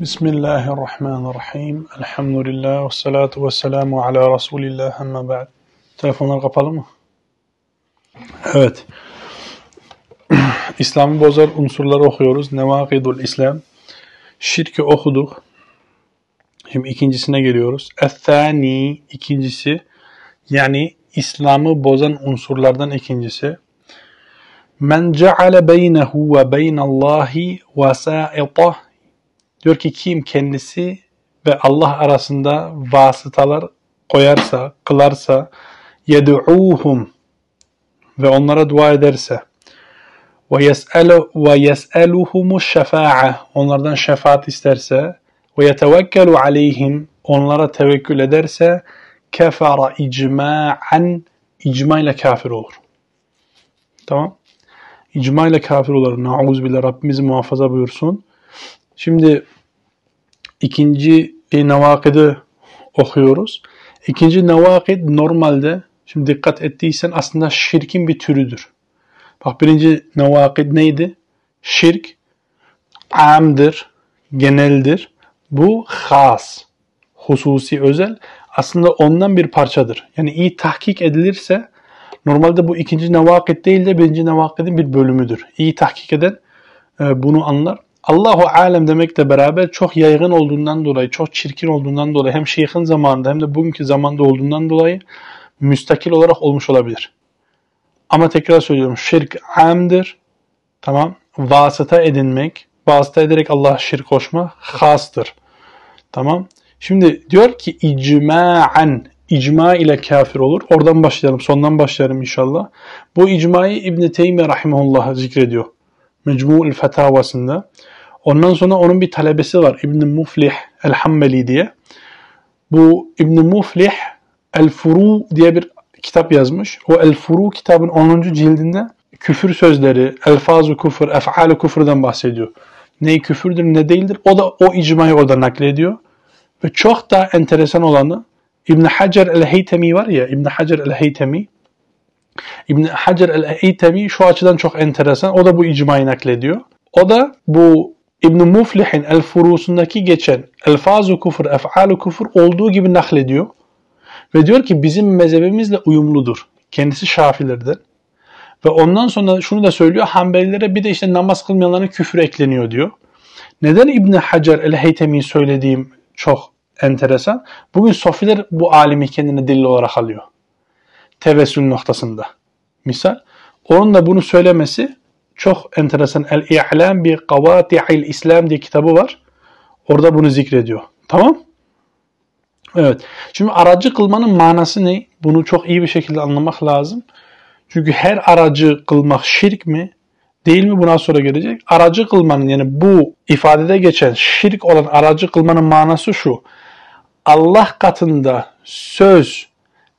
Bismillahirrahmanirrahim. Elhamdülillah ve salatu ve selamu ala Resulillah amma ba'd. Telefonlar kapalı mı? Evet. İslam'ı bozar unsurları okuyoruz. Nevakidul İslam. Şirki okuduk. Şimdi ikincisine geliyoruz. Ethani ikincisi yani İslam'ı bozan unsurlardan ikincisi. Men ceale beynehu ve beynallahi vesâitah Diyor ki kim kendisi ve Allah arasında vasıtalar koyarsa, kılarsa, yed'uhum ve onlara dua ederse ve yes'elu ve yes'eluhumu şefa'a onlardan şefaat isterse ve yetevekkelu aleyhim onlara tevekkül ederse kefara icma'an icma ile kafir olur. Tamam? İcma ile kafir olur. Nauzubillah Rabbimizi muhafaza buyursun. Şimdi ikinci nevakidi okuyoruz. İkinci nevakid normalde şimdi dikkat ettiysen aslında şirkin bir türüdür. Bak birinci nevakid neydi? Şirk amdır, geneldir. Bu has, hususi, özel. Aslında ondan bir parçadır. Yani iyi tahkik edilirse normalde bu ikinci nevakid değil de birinci nevakidin bir bölümüdür. İyi tahkik eden e, bunu anlar. Allahu alem demekle beraber çok yaygın olduğundan dolayı, çok çirkin olduğundan dolayı hem şeyhin zamanında hem de bugünkü zamanda olduğundan dolayı müstakil olarak olmuş olabilir. Ama tekrar söylüyorum şirk amdır. Tamam. Vasıta edinmek, vasıta ederek Allah'a şirk koşma hastır. Tamam. Şimdi diyor ki icma'an icma ile kafir olur. Oradan başlayalım. Sondan başlayalım inşallah. Bu icmayı İbn Teymiye rahimehullah zikrediyor. Mecmu'ül Fetavasında. Ondan sonra onun bir talebesi var İbn Muflih el-Hammeli diye. Bu İbn Muflih El-Furu diye bir kitap yazmış. O El-Furu kitabın 10. cildinde küfür sözleri, elfazu küfür, ef'alu küfürden bahsediyor. Ne küfürdür ne değildir. O da o icmayı orada naklediyor. Ve çok da enteresan olanı İbn Hacer el-Heytemi var ya İbn Hacer el-Heytemi İbn Hacer el-Heytemi şu açıdan çok enteresan. O da bu icmayı naklediyor. O da bu İbn Muflih'in El Furusundaki geçen elfazu kufur, ef'alu kufur olduğu gibi naklediyor. Ve diyor ki bizim mezhebimizle uyumludur. Kendisi Şafilerden. Ve ondan sonra şunu da söylüyor. Hanbelilere bir de işte namaz kılmayanların küfür ekleniyor diyor. Neden İbn Hacer el-Heytemi'yi söylediğim çok enteresan. Bugün Sofiler bu alimi kendine delil olarak alıyor. Tevessül noktasında. Misal. Onun da bunu söylemesi çok enteresan. El-İ'lam bi Kavati'il İslam diye kitabı var. Orada bunu zikrediyor. Tamam? Evet. Şimdi aracı kılmanın manası ne? Bunu çok iyi bir şekilde anlamak lazım. Çünkü her aracı kılmak şirk mi? Değil mi? Buna sonra gelecek. Aracı kılmanın yani bu ifadede geçen şirk olan aracı kılmanın manası şu. Allah katında söz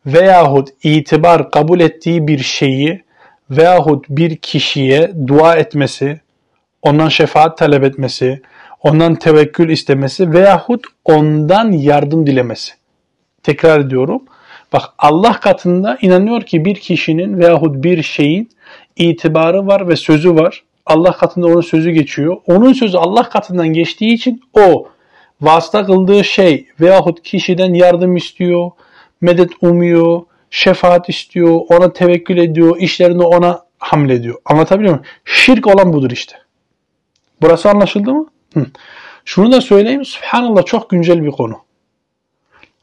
veyahut itibar kabul ettiği bir şeyi veyahut bir kişiye dua etmesi, ondan şefaat talep etmesi, ondan tevekkül istemesi veyahut ondan yardım dilemesi. Tekrar ediyorum. Bak Allah katında inanıyor ki bir kişinin veyahut bir şeyin itibarı var ve sözü var. Allah katında onun sözü geçiyor. Onun sözü Allah katından geçtiği için o vasıta kıldığı şey veyahut kişiden yardım istiyor, medet umuyor, şefaat istiyor, ona tevekkül ediyor, işlerini ona hamlediyor. Anlatabiliyor muyum? Şirk olan budur işte. Burası anlaşıldı mı? Hı. Şunu da söyleyeyim. Subhanallah çok güncel bir konu.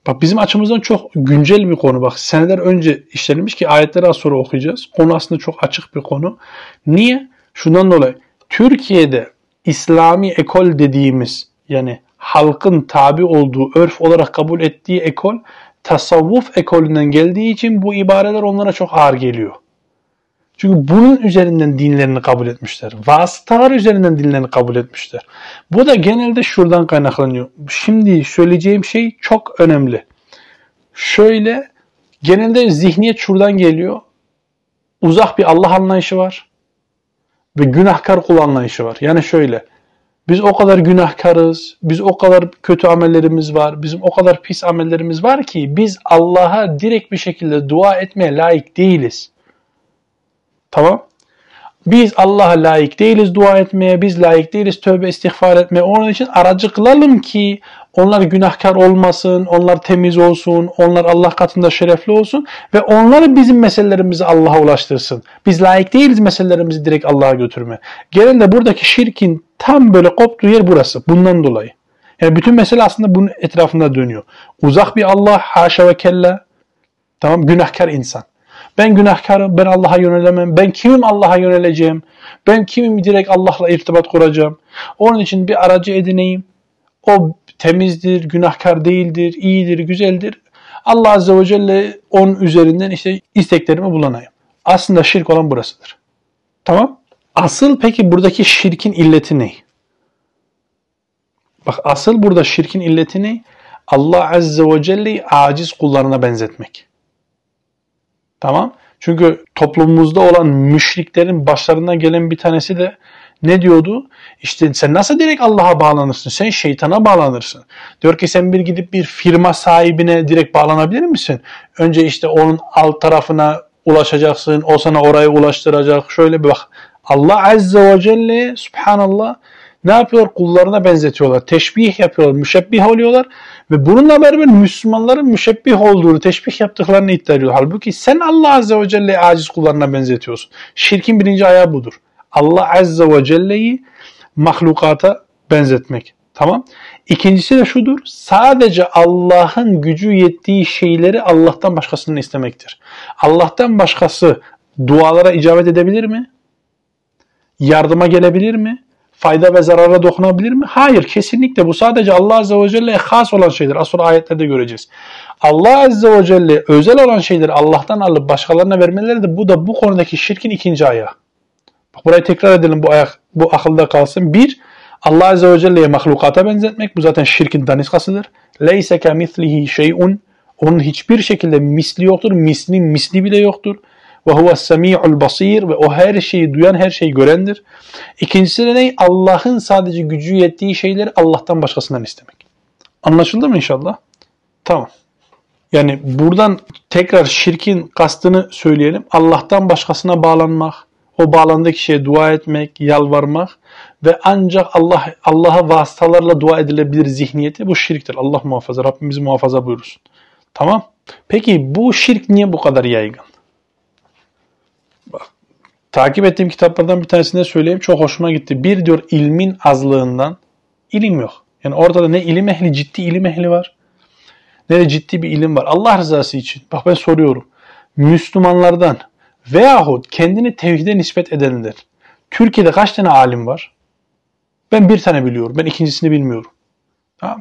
Bak bizim açımızdan çok güncel bir konu. Bak seneler önce işlenmiş ki ayetleri az sonra okuyacağız. Konu aslında çok açık bir konu. Niye? Şundan dolayı Türkiye'de İslami ekol dediğimiz yani halkın tabi olduğu, örf olarak kabul ettiği ekol tasavvuf ekolünden geldiği için bu ibareler onlara çok ağır geliyor. Çünkü bunun üzerinden dinlerini kabul etmişler. Vasıtalar üzerinden dinlerini kabul etmişler. Bu da genelde şuradan kaynaklanıyor. Şimdi söyleyeceğim şey çok önemli. Şöyle genelde zihniyet şuradan geliyor. Uzak bir Allah anlayışı var. Ve günahkar kul anlayışı var. Yani şöyle. Biz o kadar günahkarız, biz o kadar kötü amellerimiz var, bizim o kadar pis amellerimiz var ki biz Allah'a direkt bir şekilde dua etmeye layık değiliz. Tamam? Biz Allah'a layık değiliz dua etmeye, biz layık değiliz tövbe istiğfar etmeye. Onun için aracı kılalım ki onlar günahkar olmasın, onlar temiz olsun, onlar Allah katında şerefli olsun ve onları bizim meselelerimizi Allah'a ulaştırsın. Biz layık değiliz meselelerimizi direkt Allah'a götürme. Gelin buradaki şirkin tam böyle koptuğu yer burası. Bundan dolayı. Yani bütün mesele aslında bunun etrafında dönüyor. Uzak bir Allah haşa ve kella. Tamam günahkar insan. Ben günahkarım, ben Allah'a yönelemem. Ben kimim Allah'a yöneleceğim? Ben kimim direkt Allah'la irtibat kuracağım? Onun için bir aracı edineyim. O temizdir, günahkar değildir, iyidir, güzeldir. Allah Azze ve Celle onun üzerinden işte isteklerimi bulanayım. Aslında şirk olan burasıdır. Tamam? Asıl peki buradaki şirkin illeti ne? Bak asıl burada şirkin illeti ne? Allah Azze ve Celle'yi aciz kullarına benzetmek. Tamam? Çünkü toplumumuzda olan müşriklerin başlarından gelen bir tanesi de ne diyordu? İşte sen nasıl direkt Allah'a bağlanırsın? Sen şeytana bağlanırsın. Diyor ki sen bir gidip bir firma sahibine direkt bağlanabilir misin? Önce işte onun alt tarafına ulaşacaksın. O sana oraya ulaştıracak. Şöyle bir bak. Allah Azze ve Celle Subhanallah ne yapıyor? Kullarına benzetiyorlar. Teşbih yapıyorlar. Müşebbih oluyorlar. Ve bununla beraber Müslümanların müşebbih olduğunu, teşbih yaptıklarını iddia ediyor. Halbuki sen Allah Azze ve Celle'yi aciz kullarına benzetiyorsun. Şirkin birinci ayağı budur. Allah Azze ve Celle'yi mahlukata benzetmek. Tamam. İkincisi de şudur. Sadece Allah'ın gücü yettiği şeyleri Allah'tan başkasından istemektir. Allah'tan başkası dualara icabet edebilir mi? Yardıma gelebilir mi? Fayda ve zarara dokunabilir mi? Hayır kesinlikle bu sadece Allah Azze ve Celle'ye has olan şeydir. Az sonra ayetlerde göreceğiz. Allah Azze ve Celle özel olan şeyleri Allah'tan alıp başkalarına vermeleri de bu da bu konudaki şirkin ikinci ayağı. Burayı tekrar edelim bu ayak bu akılda kalsın. Bir, Allah Azze ve Celle'ye mahlukata benzetmek. Bu zaten şirkin daniskasıdır. Leyse ke mislihi şey'un. Onun hiçbir şekilde misli yoktur. Mislin misli bile yoktur. Ve huve semi'ul basir ve o her şeyi duyan, her şeyi görendir. İkincisi de ne? Allah'ın sadece gücü yettiği şeyleri Allah'tan başkasından istemek. Anlaşıldı mı inşallah? Tamam. Yani buradan tekrar şirkin kastını söyleyelim. Allah'tan başkasına bağlanmak, o bağlandığı kişiye dua etmek, yalvarmak ve ancak Allah Allah'a vasıtalarla dua edilebilir zihniyeti bu şirktir. Allah muhafaza, Rabbimiz muhafaza buyursun. Tamam. Peki bu şirk niye bu kadar yaygın? Bak, takip ettiğim kitaplardan bir tanesinde söyleyeyim çok hoşuma gitti. Bir diyor ilmin azlığından ilim yok. Yani orada da ne ilim ehli, ciddi ilim ehli var. Ne de ciddi bir ilim var. Allah rızası için. Bak ben soruyorum. Müslümanlardan veyahut kendini tevhide nispet edenler. Türkiye'de kaç tane alim var? Ben bir tane biliyorum. Ben ikincisini bilmiyorum.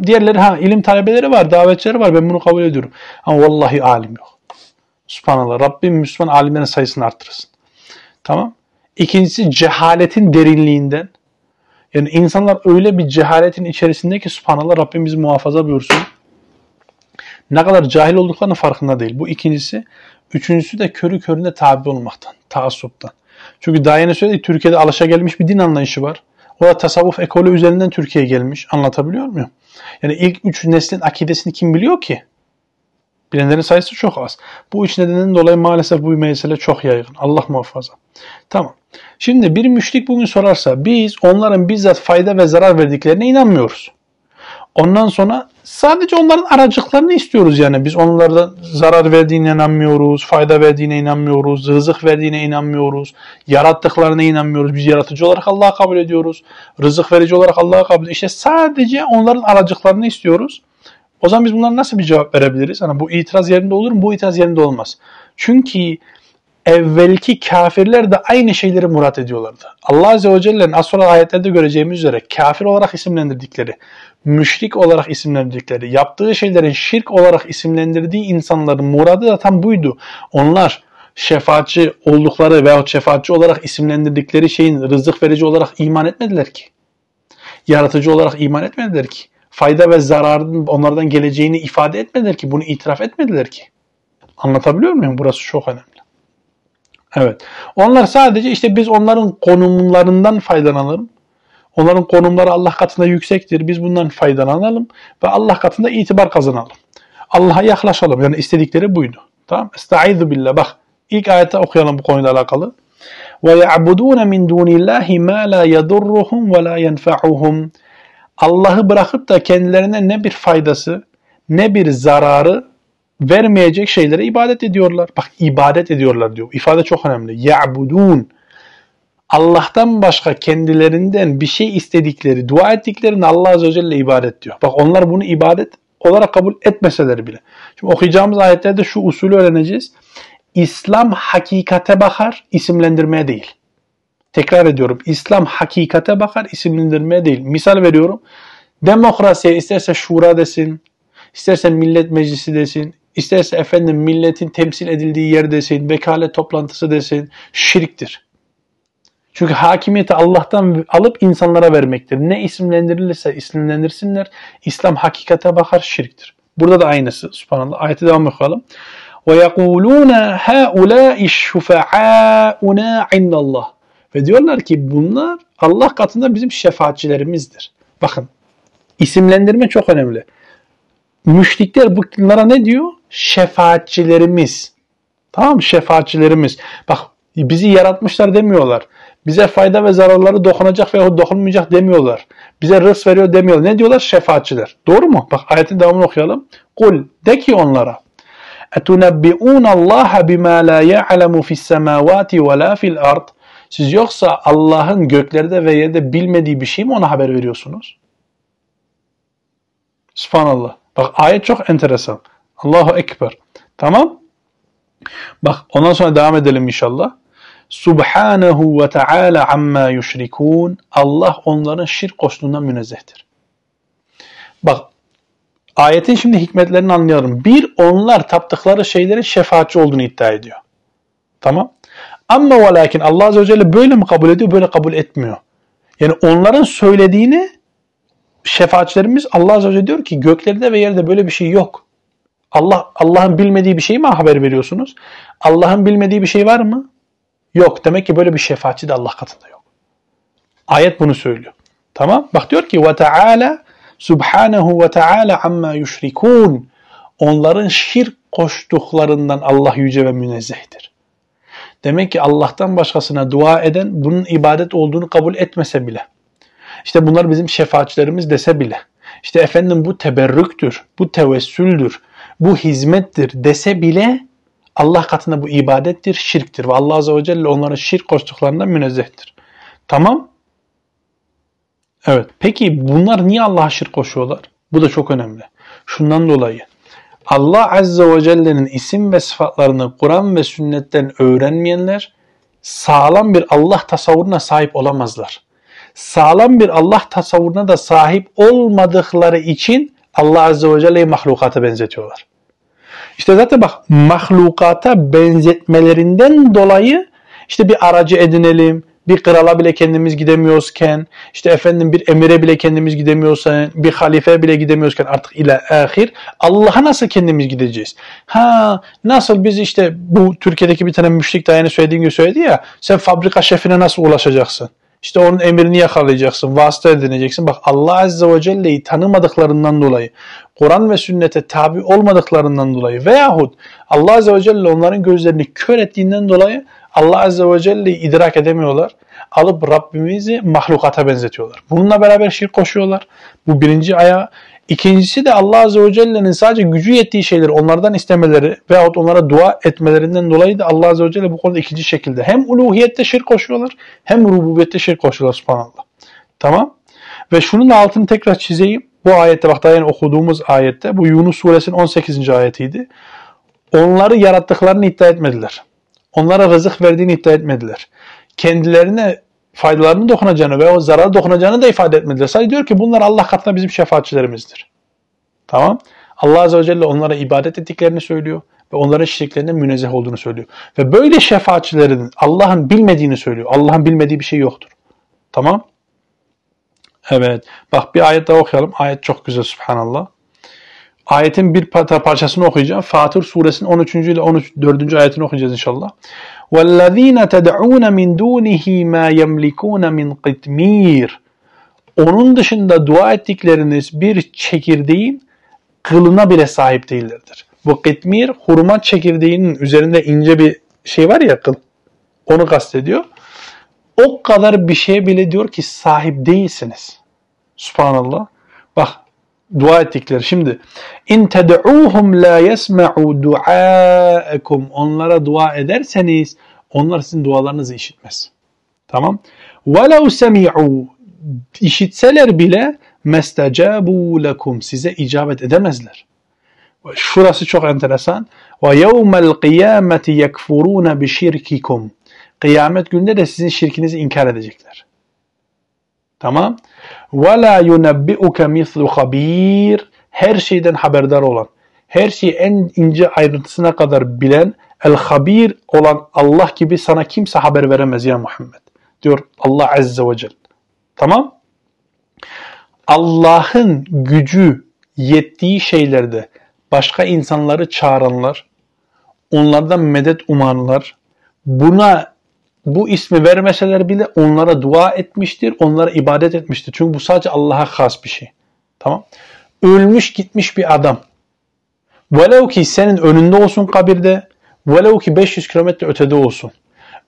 Diğerleri ha ilim talebeleri var, davetçileri var. Ben bunu kabul ediyorum. Ama vallahi alim yok. Subhanallah. Rabbim Müslüman alimlerin sayısını arttırsın. Tamam. İkincisi cehaletin derinliğinden. Yani insanlar öyle bir cehaletin içerisinde ki subhanallah Rabbim bizi muhafaza buyursun. Ne kadar cahil olduklarının farkında değil. Bu ikincisi. Üçüncüsü de körü köründe tabi olmaktan, taassuptan. Çünkü daha yeni söyledik Türkiye'de alışa gelmiş bir din anlayışı var. O da tasavvuf ekolü üzerinden Türkiye'ye gelmiş. Anlatabiliyor muyum? Yani ilk üç neslin akidesini kim biliyor ki? Bilenlerin sayısı çok az. Bu üç nedenden dolayı maalesef bu mesele çok yaygın. Allah muhafaza. Tamam. Şimdi bir müşrik bugün sorarsa biz onların bizzat fayda ve zarar verdiklerine inanmıyoruz. Ondan sonra sadece onların aracıklarını istiyoruz yani. Biz onlardan zarar verdiğine inanmıyoruz, fayda verdiğine inanmıyoruz, rızık verdiğine inanmıyoruz, yarattıklarına inanmıyoruz. Biz yaratıcı olarak Allah'a kabul ediyoruz. Rızık verici olarak Allah'a kabul ediyoruz. İşte sadece onların aracıklarını istiyoruz. O zaman biz bunlara nasıl bir cevap verebiliriz? Hani bu itiraz yerinde olur mu? Bu itiraz yerinde olmaz. Çünkü evvelki kafirler de aynı şeyleri murat ediyorlardı. Allah Azze ve Celle'nin az sonra ayetlerde göreceğimiz üzere kafir olarak isimlendirdikleri, müşrik olarak isimlendirdikleri, yaptığı şeylerin şirk olarak isimlendirdiği insanların muradı da tam buydu. Onlar şefaatçi oldukları veya şefaatçi olarak isimlendirdikleri şeyin rızık verici olarak iman etmediler ki. Yaratıcı olarak iman etmediler ki. Fayda ve zararın onlardan geleceğini ifade etmediler ki. Bunu itiraf etmediler ki. Anlatabiliyor muyum? Burası çok önemli. Evet. Onlar sadece işte biz onların konumlarından faydalanalım. Onların konumları Allah katında yüksektir. Biz bundan faydalanalım ve Allah katında itibar kazanalım. Allah'a yaklaşalım. Yani istedikleri buydu. Tamam? Estaizu billah. Bak ilk ayette okuyalım bu konuyla alakalı. Ya'budun min dunillahi ma la yadurruhum ve la yenfa'uhum. Allah'ı bırakıp da kendilerine ne bir faydası ne bir zararı vermeyecek şeylere ibadet ediyorlar. Bak ibadet ediyorlar diyor. İfade çok önemli. Ya'budun. Allah'tan başka kendilerinden bir şey istedikleri, dua ettiklerini Allah Azze ve Celle ibadet diyor. Bak onlar bunu ibadet olarak kabul etmeseler bile. Şimdi okuyacağımız ayetlerde şu usulü öğreneceğiz. İslam hakikate bakar, isimlendirmeye değil. Tekrar ediyorum. İslam hakikate bakar, isimlendirmeye değil. Misal veriyorum. Demokrasiye isterse şura desin, isterse millet meclisi desin, isterse efendim milletin temsil edildiği yer desin, vekalet toplantısı desin, şirktir. Çünkü hakimiyeti Allah'tan alıp insanlara vermektir. Ne isimlendirilirse isimlendirsinler. İslam hakikate bakar şirktir. Burada da aynısı. Subhanallah. Ayete devam bakalım. وَيَقُولُونَ هَؤُلَاءِ الشُّفَعَاءُنَا عِنْدَ اللّٰهِ Ve diyorlar ki bunlar Allah katında bizim şefaatçilerimizdir. Bakın isimlendirme çok önemli. Müşrikler bunlara ne diyor? Şefaatçilerimiz. Tamam mı? Şefaatçilerimiz. Bak bizi yaratmışlar demiyorlar. Bize fayda ve zararları dokunacak veya dokunmayacak demiyorlar. Bize rız veriyor demiyorlar. Ne diyorlar? Şefaatçiler. Doğru mu? Bak ayetin devamını okuyalım. Kul de ki onlara اَتُنَبِّئُونَ اللّٰهَ بِمَا لَا يَعْلَمُ فِي السَّمَاوَاتِ وَلَا فِي الْأَرْضِ Siz yoksa Allah'ın göklerde ve yerde bilmediği bir şey mi ona haber veriyorsunuz? Subhanallah. Bak ayet çok enteresan. Allahu Ekber. Tamam. Bak ondan sonra devam edelim inşallah. Subhanahu ve Teala amma yüşrikun. Allah onların şirk koştuğundan münezzehtir. Bak ayetin şimdi hikmetlerini anlayalım. Bir onlar taptıkları şeylerin şefaatçi olduğunu iddia ediyor. Tamam. Ama ve lakin Allah Azze ve Celle böyle mi kabul ediyor, böyle kabul etmiyor. Yani onların söylediğini şefaatçilerimiz Allah Azze ve Celle diyor ki göklerde ve yerde böyle bir şey yok. Allah Allah'ın bilmediği bir şey mi haber veriyorsunuz? Allah'ın bilmediği bir şey var mı? Yok. Demek ki böyle bir şefaatçi de Allah katında yok. Ayet bunu söylüyor. Tamam? Bak diyor ki ve Teala Subhanahu ve Teala amma yüşrikun. Onların şirk koştuklarından Allah yüce ve münezzehtir. Demek ki Allah'tan başkasına dua eden bunun ibadet olduğunu kabul etmese bile. İşte bunlar bizim şefaatçilerimiz dese bile. İşte efendim bu teberrüktür, bu tevessüldür, bu hizmettir dese bile Allah katında bu ibadettir, şirktir ve Allah Azze ve Celle onlara şirk koştuklarından münezzehtir. Tamam? Evet. Peki bunlar niye Allah'a şirk koşuyorlar? Bu da çok önemli. Şundan dolayı Allah Azze ve Celle'nin isim ve sıfatlarını Kur'an ve sünnetten öğrenmeyenler sağlam bir Allah tasavvuruna sahip olamazlar. Sağlam bir Allah tasavvuruna da sahip olmadıkları için Allah Azze ve Celle'yi mahlukata benzetiyorlar. İşte zaten bak mahlukata benzetmelerinden dolayı işte bir aracı edinelim, bir krala bile kendimiz gidemiyoruzken, işte efendim bir emire bile kendimiz gidemiyorsan, bir halife bile gidemiyoruzken artık ile ahir Allah'a nasıl kendimiz gideceğiz? Ha nasıl biz işte bu Türkiye'deki bir tane müşrik dayını söylediğin gibi söyledi ya, sen fabrika şefine nasıl ulaşacaksın? İşte onun emrini yakalayacaksın, vasıta edineceksin. Bak Allah Azze ve Celle'yi tanımadıklarından dolayı, Kur'an ve sünnete tabi olmadıklarından dolayı veyahut Allah Azze ve Celle onların gözlerini kör ettiğinden dolayı Allah Azze ve Celle'yi idrak edemiyorlar. Alıp Rabbimizi mahlukata benzetiyorlar. Bununla beraber şirk koşuyorlar. Bu birinci ayağı. İkincisi de Allah Azze ve Celle'nin sadece gücü yettiği şeyleri onlardan istemeleri veyahut onlara dua etmelerinden dolayı da Allah Azze ve Celle bu konuda ikinci şekilde hem uluhiyette şirk koşuyorlar hem rububiyette şirk koşuyorlar subhanallah. Tamam. Ve şunun altını tekrar çizeyim. Bu ayette bak daha yeni okuduğumuz ayette bu Yunus suresinin 18. ayetiydi. Onları yarattıklarını iddia etmediler. Onlara rızık verdiğini iddia etmediler. Kendilerine faydalarının dokunacağını ve o zarar dokunacağını da ifade etmediler. Sadece diyor ki bunlar Allah katında bizim şefaatçilerimizdir. Tamam. Allah Azze ve Celle onlara ibadet ettiklerini söylüyor ve onların şirklerinden münezzeh olduğunu söylüyor. Ve böyle şefaatçilerin Allah'ın bilmediğini söylüyor. Allah'ın bilmediği bir şey yoktur. Tamam. Evet. Bak bir ayet daha okuyalım. Ayet çok güzel subhanallah Ayetin bir parçasını okuyacağım. Fatır suresinin 13. ile 14. ayetini okuyacağız inşallah. وَالَّذ۪ينَ تَدْعُونَ مِنْ دُونِهِ مَا يَمْلِكُونَ مِنْ قِتْمِيرٍ Onun dışında dua ettikleriniz bir çekirdeğin kılına bile sahip değillerdir. Bu kitmir hurma çekirdeğinin üzerinde ince bir şey var ya kıl. Onu kastediyor. O kadar bir şeye bile diyor ki sahip değilsiniz. Subhanallah. Bak dua ettikleri. Şimdi in ted'uhum la yesma'u du'aekum. Onlara dua ederseniz onlar sizin dualarınızı işitmez. Tamam? Velau semi'u işitseler bile mestecabu lekum size icabet edemezler. Şurası çok enteresan. Ve yevmel kıyameti yekfuruna bi şirkikum. Kıyamet günde de sizin şirkinizi inkar edecekler. Tamam? Ve la yunebbi'uke mislu. Her şeyden haberdar olan, her şeyi en ince ayrıntısına kadar bilen, el habir olan Allah gibi sana kimse haber veremez ya Muhammed. Diyor Allah Azze ve Celle. Tamam? Allah'ın gücü yettiği şeylerde başka insanları çağıranlar, onlardan medet umanlar, buna bu ismi vermeseler bile onlara dua etmiştir, onlara ibadet etmiştir. Çünkü bu sadece Allah'a has bir şey. Tamam? Ölmüş gitmiş bir adam. Velev ki senin önünde olsun kabirde, velev ki 500 kilometre ötede olsun.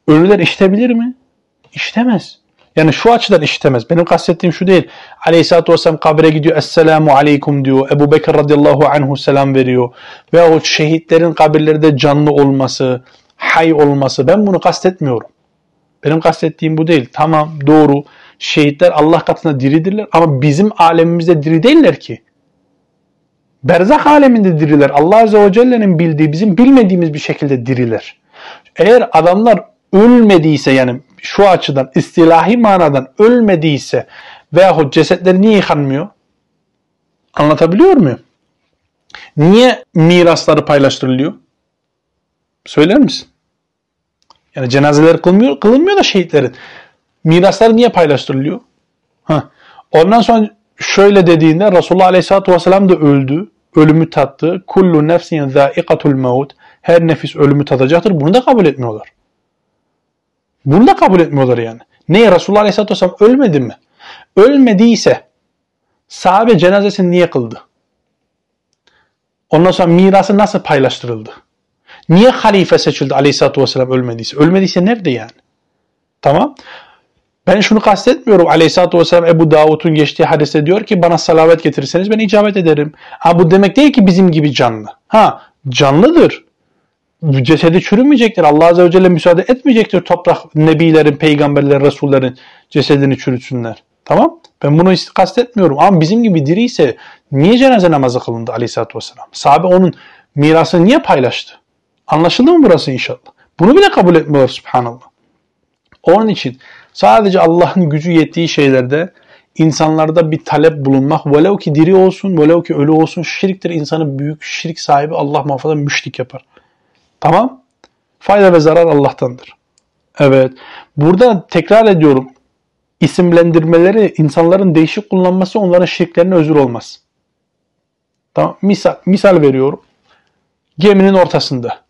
Ölüler işitebilir mi? İşitemez. Yani şu açıdan işitemez. Benim kastettiğim şu değil. Aleyhisselatü Vesselam kabre gidiyor. Esselamu Aleyküm diyor. Ebu Bekir radıyallahu anhu selam veriyor. Ve o şehitlerin kabirlerde canlı olması, hay olması. Ben bunu kastetmiyorum. Benim kastettiğim bu değil. Tamam doğru. Şehitler Allah katında diridirler ama bizim alemimizde diri değiller ki. Berzak aleminde diriler. Allah Azze ve Celle'nin bildiği, bizim bilmediğimiz bir şekilde diriler. Eğer adamlar ölmediyse yani şu açıdan istilahi manadan ölmediyse veyahut cesetleri niye yıkanmıyor? Anlatabiliyor muyum? Niye mirasları paylaştırılıyor? Söyler misin? Yani cenazeler kılmıyor, kılınmıyor da şehitlerin. Mirasları niye paylaştırılıyor? Ha. Ondan sonra şöyle dediğinde Resulullah Aleyhisselatü Vesselam da öldü. Ölümü tattı. Kullu nefsin zâikatul mevut. Her nefis ölümü tadacaktır. Bunu da kabul etmiyorlar. Bunu da kabul etmiyorlar yani. Neye? Resulullah Aleyhisselatü Vesselam ölmedi mi? Ölmediyse sahabe cenazesini niye kıldı? Ondan sonra mirası nasıl paylaştırıldı? Niye halife seçildi Aleyhisselatü Vesselam ölmediyse? Ölmediyse nerede yani? Tamam. Ben şunu kastetmiyorum. Aleyhisselatü Vesselam Ebu Davud'un geçtiği hadiste diyor ki bana salavet getirirseniz ben icabet ederim. Ha bu demek değil ki bizim gibi canlı. Ha canlıdır cesedi çürümeyecektir. Allah Azze ve Celle müsaade etmeyecektir toprak nebilerin, peygamberlerin, resullerin cesedini çürütsünler. Tamam? Ben bunu kastetmiyorum. Ama bizim gibi diri ise niye cenaze namazı kılındı aleyhissalatü vesselam? Sahabe onun mirasını niye paylaştı? Anlaşıldı mı burası inşallah? Bunu bile kabul etmiyorlar subhanallah. Onun için sadece Allah'ın gücü yettiği şeylerde insanlarda bir talep bulunmak, velev ki diri olsun, velev ki ölü olsun şirktir. İnsanı büyük şirk sahibi Allah muhafaza müşrik yapar. Tamam. Fayda ve zarar Allah'tandır. Evet. Burada tekrar ediyorum. İsimlendirmeleri insanların değişik kullanması onların şirklerine özür olmaz. Tamam. Misal, misal veriyorum. Geminin ortasında.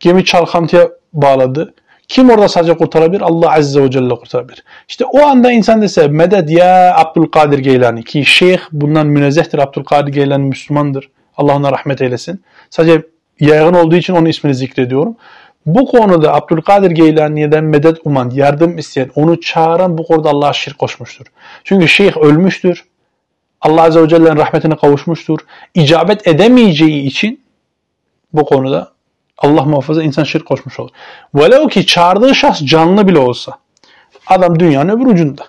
Gemi çalkantıya bağladı. Kim orada sadece kurtarabilir? Allah Azze ve Celle kurtarabilir. İşte o anda insan dese medet ya Abdülkadir Geylani ki şeyh bundan münezzehtir. Abdülkadir Geylani Müslümandır. Allah ona rahmet eylesin. Sadece yaygın olduğu için onun ismini zikrediyorum. Bu konuda Abdülkadir Geylani'den medet uman, yardım isteyen, onu çağıran bu konuda Allah'a şirk koşmuştur. Çünkü şeyh ölmüştür. Allah Azze ve Celle'nin rahmetine kavuşmuştur. İcabet edemeyeceği için bu konuda Allah muhafaza insan şirk koşmuş olur. Velev ki çağırdığı şahs canlı bile olsa. Adam dünyanın öbür ucunda.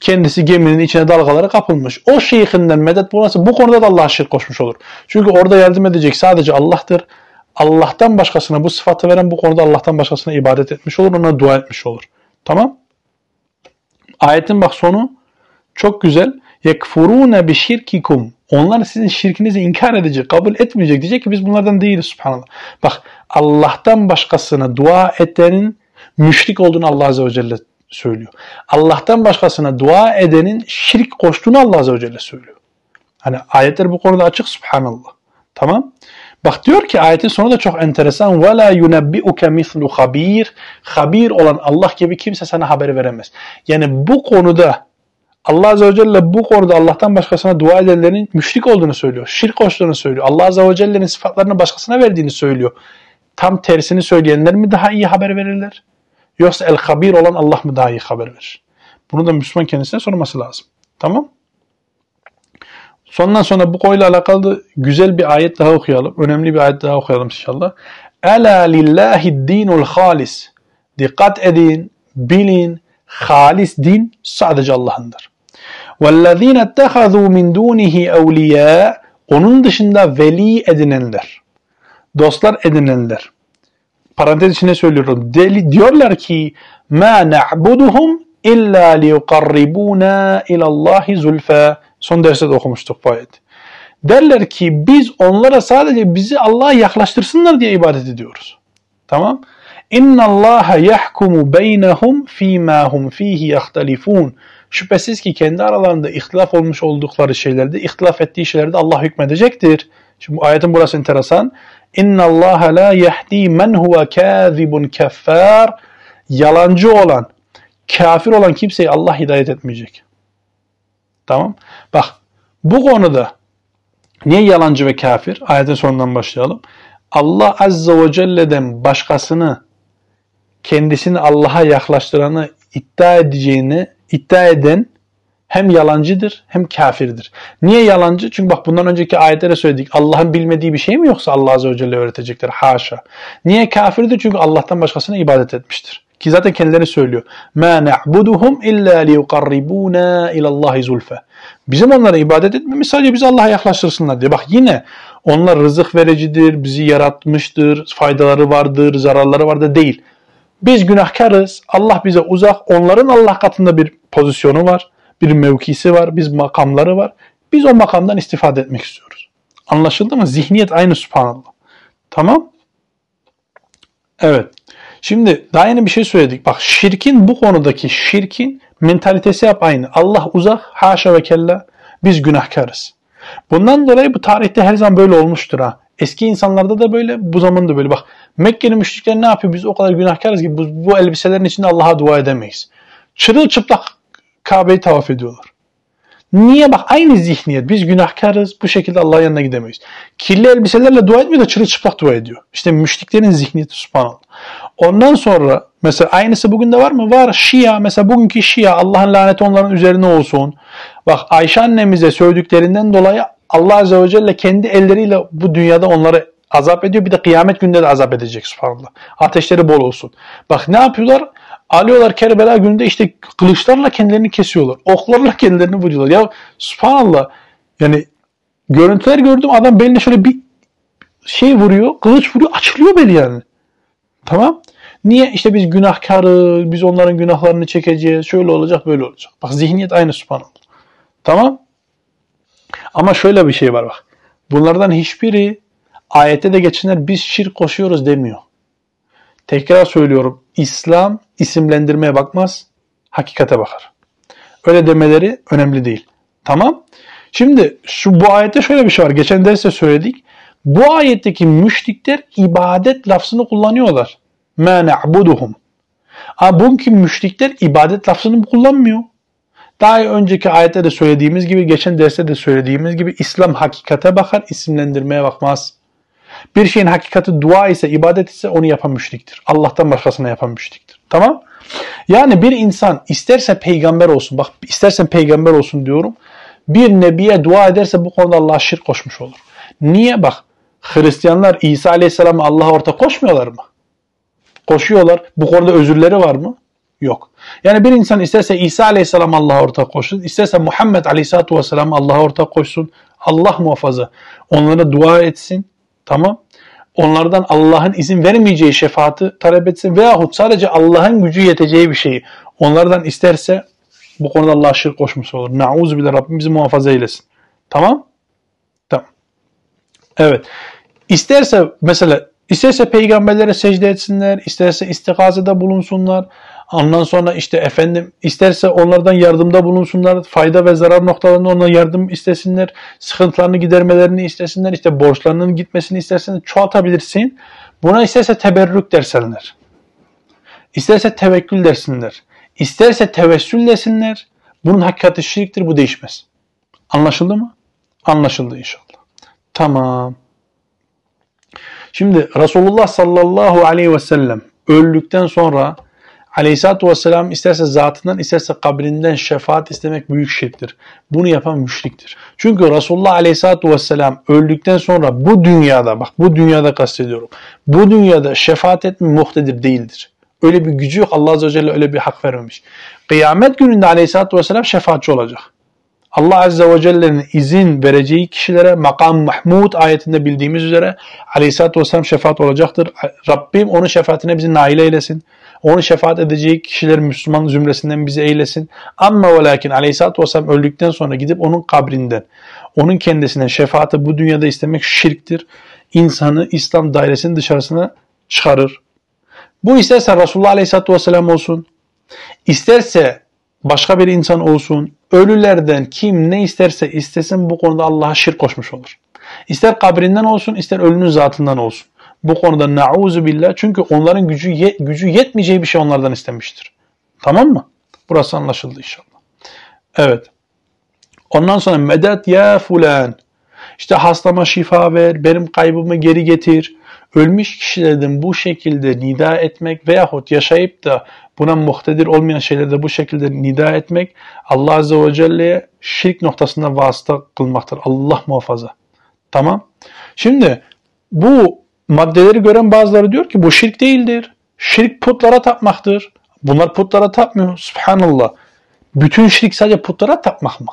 Kendisi geminin içine dalgalara kapılmış. O şeyhinden medet bulması bu konuda da Allah'a şirk koşmuş olur. Çünkü orada yardım edecek sadece Allah'tır. Allah'tan başkasına bu sıfatı veren bu konuda Allah'tan başkasına ibadet etmiş olur, ona dua etmiş olur. Tamam? Ayetin bak sonu çok güzel. Yekfurune bi şirkikum. Onlar sizin şirkinizi inkar edecek, kabul etmeyecek. Diyecek ki biz bunlardan değiliz subhanallah. Bak Allah'tan başkasına dua edenin müşrik olduğunu Allah Azze ve Celle söylüyor. Allah'tan başkasına dua edenin şirk koştuğunu Allah Azze ve Celle söylüyor. Hani ayetler bu konuda açık subhanallah. Tamam? Bak diyor ki ayetin sonu da çok enteresan. وَلَا يُنَبِّئُكَ مِثْلُ خَب۪يرٍ Habir olan Allah gibi kimse sana haber veremez. Yani bu konuda Allah Azze ve Celle bu konuda Allah'tan başkasına dua edenlerin müşrik olduğunu söylüyor. Şirk koştuğunu söylüyor. Allah Azze ve Celle'nin sıfatlarını başkasına verdiğini söylüyor. Tam tersini söyleyenler mi daha iyi haber verirler? Yoksa el-habir olan Allah mı daha iyi haber verir? Bunu da Müslüman kendisine sorması lazım. Tamam? Sondan sonra bu konuyla alakalı güzel bir ayet daha okuyalım. Önemli bir ayet daha okuyalım inşallah. Ela lillahi dinul halis. Dikkat edin, bilin, halis din sadece Allah'ındır. وَالَّذ۪ينَ اتَّخَذُوا مِنْ دُونِهِ اَوْلِيَا Onun dışında veli edinenler, dostlar edinenler. Parantez içine söylüyorum. Deli, diyorlar ki مَا نَعْبُدُهُمْ اِلَّا لِيُقَرِّبُونَا اِلَى اللّٰهِ زُلْفَى Son derste de okumuştuk bu ayeti. Derler ki biz onlara sadece bizi Allah'a yaklaştırsınlar diye ibadet ediyoruz. Tamam? İnna Allah yahkumu beynehum fîmâ hum fîhî yahtalifûn. Şüphesiz ki kendi aralarında ihtilaf olmuş oldukları şeylerde, ihtilaf ettiği şeylerde Allah hükmedecektir. Şimdi bu ayetin burası enteresan. İnna Allah la yahdi men huve kâzibun keffâr. Yalancı olan, kafir olan kimseyi Allah hidayet etmeyecek. Tamam. Bak bu konuda niye yalancı ve kafir? Ayetin sonundan başlayalım. Allah Azze ve Celle'den başkasını kendisini Allah'a yaklaştıranı iddia edeceğini iddia eden hem yalancıdır hem kafirdir. Niye yalancı? Çünkü bak bundan önceki ayetlere söyledik. Allah'ın bilmediği bir şey mi yoksa Allah Azze ve Celle öğretecekler? Haşa. Niye kafirdir? Çünkü Allah'tan başkasına ibadet etmiştir. Ki zaten kendileri söylüyor. مَا نَعْبُدُهُمْ إِلَّا لِيُقَرِّبُونَا إِلَى اللّٰهِ زُلْفَ Bizim onlara ibadet etmemiz sadece bizi Allah'a yaklaştırsınlar diye. Bak yine onlar rızık vericidir, bizi yaratmıştır, faydaları vardır, zararları vardır değil. Biz günahkarız. Allah bize uzak. Onların Allah katında bir pozisyonu var. Bir mevkisi var. Biz makamları var. Biz o makamdan istifade etmek istiyoruz. Anlaşıldı mı? Zihniyet aynı subhanallah. Tamam? Evet. Şimdi daha yeni bir şey söyledik. Bak şirkin bu konudaki şirkin mentalitesi hep aynı. Allah uzak, haşa ve kella. Biz günahkarız. Bundan dolayı bu tarihte her zaman böyle olmuştur ha. Eski insanlarda da böyle, bu zamanda böyle. Bak Mekke'nin müşrikler ne yapıyor? Biz o kadar günahkarız ki bu, bu elbiselerin içinde Allah'a dua edemeyiz. Çırılçıplak Kabe'yi tavaf ediyorlar. Niye? Bak aynı zihniyet. Biz günahkarız. Bu şekilde Allah'ın yanına gidemeyiz. Kirli elbiselerle dua etmiyor da çırılçıplak dua ediyor. İşte müşriklerin zihniyeti subhanallah. Ondan sonra mesela aynısı bugün de var mı? Var. Şia mesela bugünkü Şia Allah'ın laneti onların üzerine olsun. Bak Ayşe annemize söylediklerinden dolayı Allah Azze ve Celle kendi elleriyle bu dünyada onları azap ediyor. Bir de kıyamet günde de azap edecek subhanallah. Ateşleri bol olsun. Bak ne yapıyorlar? Alıyorlar Kerbela gününde işte kılıçlarla kendilerini kesiyorlar. Oklarla kendilerini vuruyorlar. Ya subhanallah yani görüntüler gördüm adam beline şöyle bir şey vuruyor. Kılıç vuruyor. Açılıyor beli yani. Tamam. Niye? İşte biz günahkarız. Biz onların günahlarını çekeceğiz. Şöyle olacak böyle olacak. Bak zihniyet aynı subhanallah. Tamam. Ama şöyle bir şey var bak. Bunlardan hiçbiri ayette de geçenler biz şirk koşuyoruz demiyor. Tekrar söylüyorum. İslam isimlendirmeye bakmaz, hakikate bakar. Öyle demeleri önemli değil. Tamam. Şimdi şu bu ayette şöyle bir şey var. Geçen derste söyledik. Bu ayetteki müşrikler ibadet lafzını kullanıyorlar. مَا نَعْبُدُهُمْ Ama bugünkü müşrikler ibadet lafzını kullanmıyor. Daha önceki ayette de söylediğimiz gibi, geçen derste de söylediğimiz gibi İslam hakikate bakar, isimlendirmeye bakmaz. Bir şeyin hakikati dua ise, ibadet ise onu yapan müşriktir. Allah'tan başkasına yapan müşriktir. Tamam? Yani bir insan isterse peygamber olsun, bak istersen peygamber olsun diyorum. Bir nebiye dua ederse bu konuda Allah'a şirk koşmuş olur. Niye? Bak Hristiyanlar İsa Aleyhisselam'ı Allah'a ortak koşmuyorlar mı? Koşuyorlar. Bu konuda özürleri var mı? Yok. Yani bir insan isterse İsa Aleyhisselam Allah'a ortak koşsun, isterse Muhammed Aleyhisselatü Vesselam Allah'a ortak koşsun, Allah muhafaza onlara dua etsin, tamam. Onlardan Allah'ın izin vermeyeceği şefaati talep etsin veyahut sadece Allah'ın gücü yeteceği bir şeyi onlardan isterse bu konuda Allah'a şirk koşmuş olur. Nauzu bile Rabbim bizi muhafaza eylesin. Tamam? Tamam. Evet. İsterse mesela isterse peygamberlere secde etsinler, isterse istikazede bulunsunlar, Ondan sonra işte efendim isterse onlardan yardımda bulunsunlar. Fayda ve zarar noktalarında ona yardım istesinler. Sıkıntılarını gidermelerini istesinler. işte borçlarının gitmesini istersen çoğaltabilirsin. Buna isterse teberrük dersenler. İsterse tevekkül dersinler. İsterse tevessül desinler. Bunun hakikati şirktir. Bu değişmez. Anlaşıldı mı? Anlaşıldı inşallah. Tamam. Şimdi Resulullah sallallahu aleyhi ve sellem öldükten sonra Aleyhisselatü Vesselam isterse zatından isterse kabrinden şefaat istemek büyük şirktir. Bunu yapan müşriktir. Çünkü Resulullah Aleyhisselatü Vesselam öldükten sonra bu dünyada bak bu dünyada kastediyorum. Bu dünyada şefaat etme muhtedir değildir. Öyle bir gücü yok. Allah Azze ve Celle öyle bir hak vermemiş. Kıyamet gününde Aleyhisselatü Vesselam şefaatçi olacak. Allah Azze ve Celle'nin izin vereceği kişilere makam Mahmud ayetinde bildiğimiz üzere Aleyhisselatü Vesselam şefaat olacaktır. Rabbim onun şefaatine bizi nail eylesin. Onu şefaat edeceği kişiler Müslüman zümresinden bizi eylesin. Ama ve lakin Aleyhisselatü Vesselam öldükten sonra gidip onun kabrinden, onun kendisinden şefaati bu dünyada istemek şirktir. İnsanı İslam dairesinin dışarısına çıkarır. Bu isterse Resulullah Aleyhisselatü Vesselam olsun, isterse başka bir insan olsun, ölülerden kim ne isterse istesin bu konuda Allah'a şirk koşmuş olur. İster kabrinden olsun, ister ölünün zatından olsun. Bu konuda nauzu billah çünkü onların gücü ye, gücü yetmeyeceği bir şey onlardan istemiştir. Tamam mı? Burası anlaşıldı inşallah. Evet. Ondan sonra medet ya fulan. İşte hastama şifa ver, benim kaybımı geri getir. Ölmüş kişilerden bu şekilde nida etmek veyahut yaşayıp da buna muhtedir olmayan şeylerde bu şekilde nida etmek Allah Azze ve Celle'ye şirk noktasında vasıta kılmaktır. Allah muhafaza. Tamam. Şimdi bu maddeleri gören bazıları diyor ki bu şirk değildir. Şirk putlara tapmaktır. Bunlar putlara tapmıyor. Subhanallah. Bütün şirk sadece putlara tapmak mı?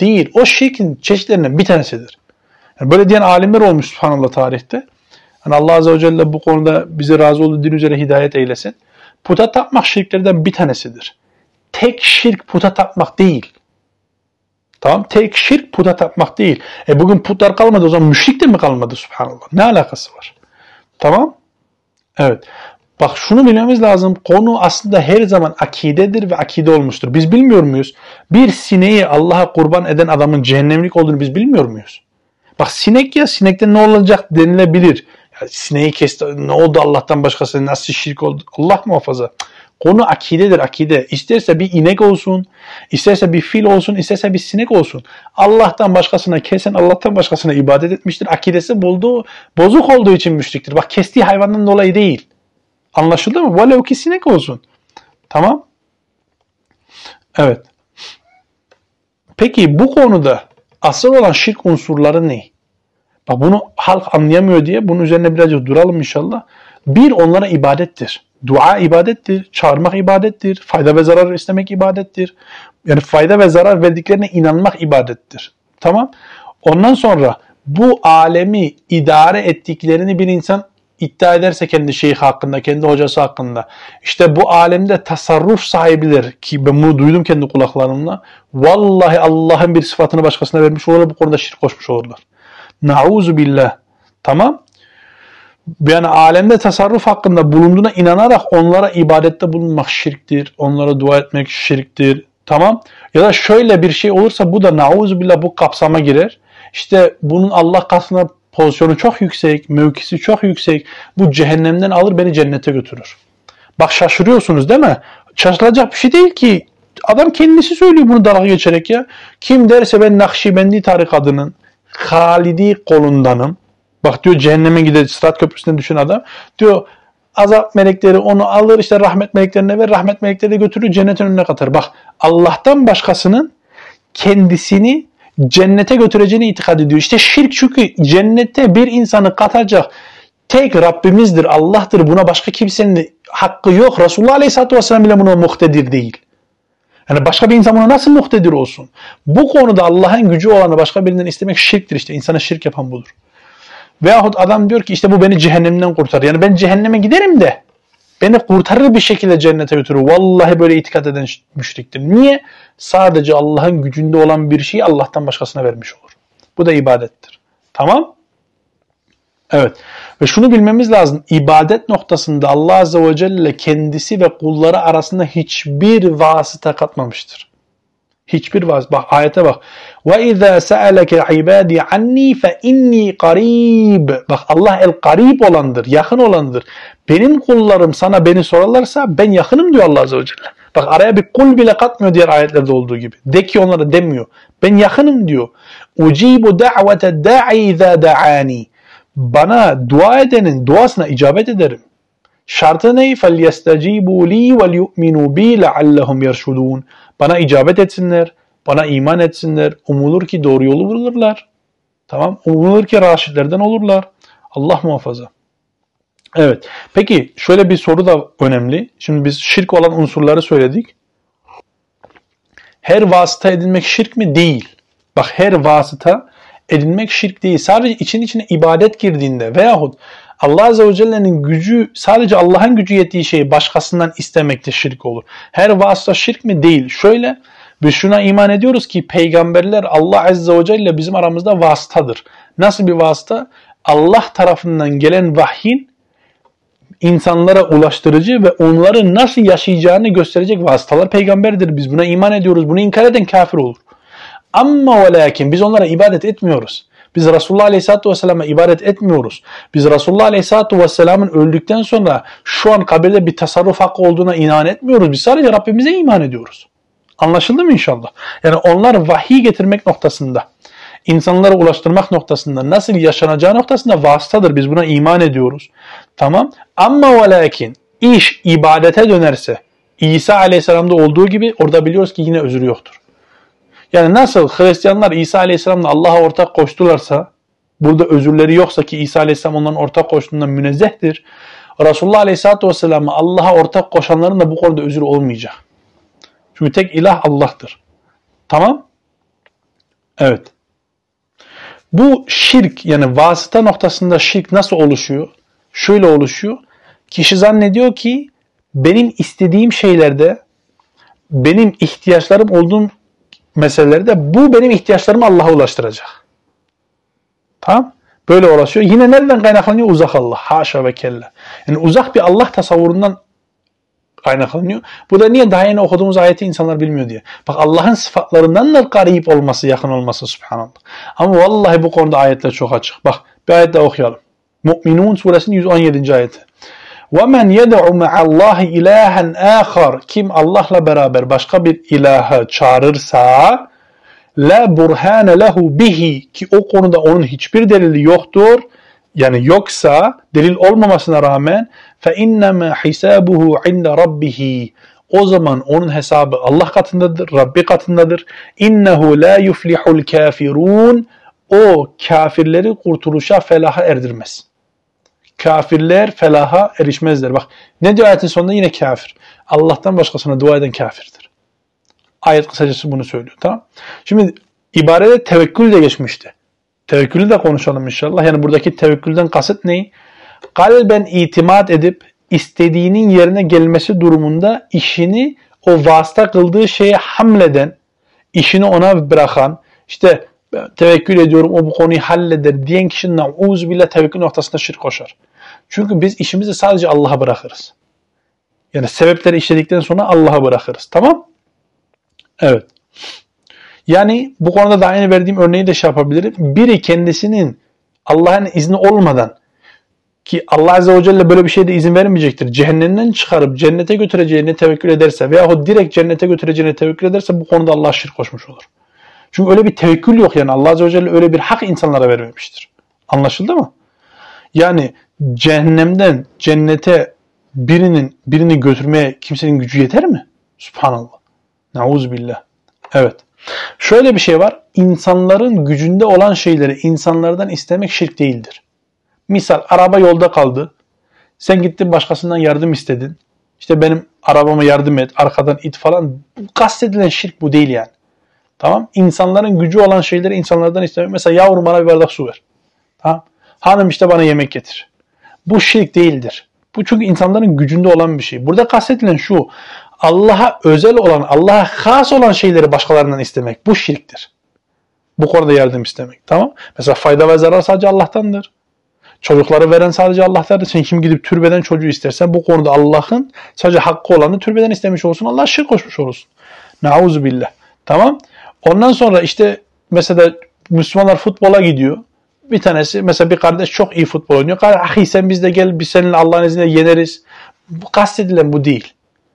Değil. O şirkin çeşitlerinden bir tanesidir. Yani böyle diyen alimler olmuş subhanallah tarihte. Yani Allah Azze ve Celle bu konuda bize razı olduğu din üzere hidayet eylesin. Puta tapmak şirklerden bir tanesidir. Tek şirk puta tapmak değil. Tamam tek şirk puta tapmak değil. E bugün putlar kalmadı o zaman müşrik de mi kalmadı subhanallah? Ne alakası var? Tamam? Evet. Bak şunu bilmemiz lazım. Konu aslında her zaman akidedir ve akide olmuştur. Biz bilmiyor muyuz? Bir sineği Allah'a kurban eden adamın cehennemlik olduğunu biz bilmiyor muyuz? Bak sinek ya sinekten ne olacak denilebilir. Ya sineği kesti ne oldu Allah'tan başkası nasıl şirk oldu? Allah muhafaza. Konu akidedir akide. İsterse bir inek olsun, isterse bir fil olsun, isterse bir sinek olsun. Allah'tan başkasına kesen Allah'tan başkasına ibadet etmiştir. Akidesi bulduğu, bozuk olduğu için müşriktir. Bak kestiği hayvandan dolayı değil. Anlaşıldı mı? Velev ki sinek olsun. Tamam. Evet. Peki bu konuda asıl olan şirk unsurları ne? Bak bunu halk anlayamıyor diye bunun üzerine birazcık duralım inşallah. Bir onlara ibadettir. Dua ibadettir, çağırmak ibadettir, fayda ve zarar istemek ibadettir. Yani fayda ve zarar verdiklerine inanmak ibadettir. Tamam? Ondan sonra bu alemi idare ettiklerini bir insan iddia ederse kendi şeyh hakkında, kendi hocası hakkında. İşte bu alemde tasarruf sahibidir ki ben bunu duydum kendi kulaklarımla. Vallahi Allah'ın bir sıfatını başkasına vermiş olurlar bu konuda şirk koşmuş olurlar. Nauzu billah. Tamam? Yani alemde tasarruf hakkında bulunduğuna inanarak onlara ibadette bulunmak şirktir. Onlara dua etmek şirktir. Tamam? Ya da şöyle bir şey olursa bu da nauzu billah bu kapsama girer. İşte bunun Allah katına pozisyonu çok yüksek, mevkisi çok yüksek. Bu cehennemden alır beni cennete götürür. Bak şaşırıyorsunuz değil mi? Şaşılacak bir şey değil ki. Adam kendisi söylüyor bunu dalga geçerek ya. Kim derse ben Nakşibendi tarikatının Halidi kolundanım. Bak diyor cehenneme gider Sırat Köprüsü'nden düşen adam. Diyor azap melekleri onu alır işte rahmet meleklerine ver rahmet melekleri götürür cennetin önüne katar. Bak Allah'tan başkasının kendisini cennete götüreceğini itikad ediyor. İşte şirk çünkü cennete bir insanı katacak tek Rabbimizdir, Allah'tır. Buna başka kimsenin hakkı yok. Resulullah Aleyhisselatü Vesselam bile buna muhtedir değil. Yani başka bir insan buna nasıl muhtedir olsun? Bu konuda Allah'ın gücü olanı başka birinden istemek şirktir işte. İnsana şirk yapan budur. Veyahut adam diyor ki işte bu beni cehennemden kurtarır. Yani ben cehenneme giderim de beni kurtarır bir şekilde cennete götürür. Vallahi böyle itikat eden müşriktir. Niye? Sadece Allah'ın gücünde olan bir şeyi Allah'tan başkasına vermiş olur. Bu da ibadettir. Tamam? Evet. Ve şunu bilmemiz lazım. İbadet noktasında Allah Azze ve Celle kendisi ve kulları arasında hiçbir vasıta katmamıştır. Hiçbir vasıta. Bak ayete bak. Ve izâ se'eleke ibâdî annî fe inni qarîb. Bak Allah el qarîb olandır, yakın olandır. Benim kullarım sana beni sorarlarsa ben yakınım diyor Allah Azze ve Celle. Bak araya bir kul bile katmıyor diğer ayetlerde olduğu gibi. De ki onlara demiyor. Ben yakınım diyor. Ucibu da'vete da'i izâ da'ani bana dua edenin duasına icabet ederim. Şartı ne? فَلْيَسْتَجِيبُوا لِي وَلْيُؤْمِنُوا بِي لَعَلَّهُمْ يَرْشُدُونَ bana icabet etsinler, bana iman etsinler. Umulur ki doğru yolu bulurlar. Tamam. Umulur ki raşitlerden olurlar. Allah muhafaza. Evet. Peki şöyle bir soru da önemli. Şimdi biz şirk olan unsurları söyledik. Her vasıta edinmek şirk mi? Değil. Bak her vasıta edinmek şirk değil. Sadece için içine ibadet girdiğinde veyahut Allah Azze ve Celle'nin gücü sadece Allah'ın gücü yettiği şeyi başkasından istemekte şirk olur. Her vasıta şirk mi? Değil. Şöyle biz şuna iman ediyoruz ki peygamberler Allah Azze ve Celle bizim aramızda vasıtadır. Nasıl bir vasıta? Allah tarafından gelen vahyin insanlara ulaştırıcı ve onları nasıl yaşayacağını gösterecek vasıtalar peygamberdir. Biz buna iman ediyoruz. Bunu inkar eden kafir olur. Ama ve lakin biz onlara ibadet etmiyoruz. Biz Resulullah Aleyhisselatü Vesselam'a ibadet etmiyoruz. Biz Resulullah Aleyhisselatü Vesselam'ın öldükten sonra şu an kabirde bir tasarruf hakkı olduğuna inan etmiyoruz. Biz sadece Rabbimize iman ediyoruz. Anlaşıldı mı inşallah? Yani onlar vahiy getirmek noktasında, insanlara ulaştırmak noktasında, nasıl yaşanacağı noktasında vasıtadır. Biz buna iman ediyoruz. Tamam. Ama ve lakin iş ibadete dönerse, İsa Aleyhisselam'da olduğu gibi orada biliyoruz ki yine özür yoktur. Yani nasıl Hristiyanlar İsa Aleyhisselam'la Allah'a ortak koştularsa, burada özürleri yoksa ki İsa Aleyhisselam onların ortak koştuğundan münezzehtir. Resulullah Aleyhisselatü Vesselam'a Allah'a ortak koşanların da bu konuda özür olmayacak. Çünkü tek ilah Allah'tır. Tamam? Evet. Bu şirk yani vasıta noktasında şirk nasıl oluşuyor? Şöyle oluşuyor. Kişi zannediyor ki benim istediğim şeylerde benim ihtiyaçlarım olduğum meselelerde bu benim ihtiyaçlarımı Allah'a ulaştıracak. Tamam? Böyle ulaşıyor. Yine nereden kaynaklanıyor? Uzak Allah. Haşa ve kella. Yani uzak bir Allah tasavvurundan kaynaklanıyor. Bu da niye daha yeni okuduğumuz ayeti insanlar bilmiyor diye. Bak Allah'ın sıfatlarından da garip olması, yakın olması subhanallah. Ama vallahi bu konuda ayetler çok açık. Bak bir ayet daha okuyalım. Mu'minun suresinin 117. ayeti. وَمَنْ يَدْعُ مَعَ اللّٰهِ اِلَٰهًا آخَرٍ Kim Allah'la beraber başka bir ilahı çağırırsa la burhane lehu bihi ki o konuda onun hiçbir delili yoktur. Yani yoksa delil olmamasına rağmen fe innema hisabuhu inde rabbih. O zaman onun hesabı Allah katındadır, Rabbi katındadır. İnnehu la yuflihul kafirun. O kafirleri kurtuluşa, felaha erdirmez kafirler felaha erişmezler. Bak ne diyor ayetin sonunda yine kafir. Allah'tan başkasına dua eden kafirdir. Ayet kısacası bunu söylüyor. Tamam. Şimdi ibarede tevekkül de geçmişti. Tevekkülü de konuşalım inşallah. Yani buradaki tevekkülden kasıt ne? Kalben itimat edip istediğinin yerine gelmesi durumunda işini o vasıta kıldığı şeye hamleden, işini ona bırakan, işte tevekkül ediyorum o bu konuyu halleder diyen kişi na'uz bile tevekkül noktasında şirk koşar. Çünkü biz işimizi sadece Allah'a bırakırız. Yani sebepleri işledikten sonra Allah'a bırakırız. Tamam? Evet. Yani bu konuda daha yeni verdiğim örneği de şey yapabilirim. Biri kendisinin Allah'ın izni olmadan ki Allah Azze ve Celle böyle bir şeyde izin vermeyecektir. Cehennemden çıkarıp cennete götüreceğine tevekkül ederse veyahut direkt cennete götüreceğine tevekkül ederse bu konuda Allah şirk koşmuş olur. Çünkü öyle bir tevekkül yok yani Allah Azze ve Celle öyle bir hak insanlara vermemiştir. Anlaşıldı mı? Yani cehennemden cennete birinin birini götürmeye kimsenin gücü yeter mi? Subhanallah. Nauzubillah. Evet. Şöyle bir şey var. İnsanların gücünde olan şeyleri insanlardan istemek şirk değildir. Misal araba yolda kaldı. Sen gittin başkasından yardım istedin. İşte benim arabama yardım et, arkadan it falan. Kastedilen şirk bu değil yani. Tamam? İnsanların gücü olan şeyleri insanlardan istemek. Mesela yavrum bana bir bardak su ver. Tamam? Hanım işte bana yemek getir. Bu şirk değildir. Bu çünkü insanların gücünde olan bir şey. Burada kastedilen şu. Allah'a özel olan, Allah'a has olan şeyleri başkalarından istemek. Bu şirktir. Bu konuda yardım istemek. Tamam? Mesela fayda ve zarar sadece Allah'tandır. Çocukları veren sadece Allah'tandır. Sen kim gidip türbeden çocuğu istersen bu konuda Allah'ın sadece hakkı olanı türbeden istemiş olsun. Allah şirk koşmuş olursun. Nauzu billah. Tamam? Ondan sonra işte mesela Müslümanlar futbola gidiyor. Bir tanesi mesela bir kardeş çok iyi futbol oynuyor. Ahi sen biz de gel biz seninle Allah'ın izniyle yeneriz. Bu kastedilen bu değil.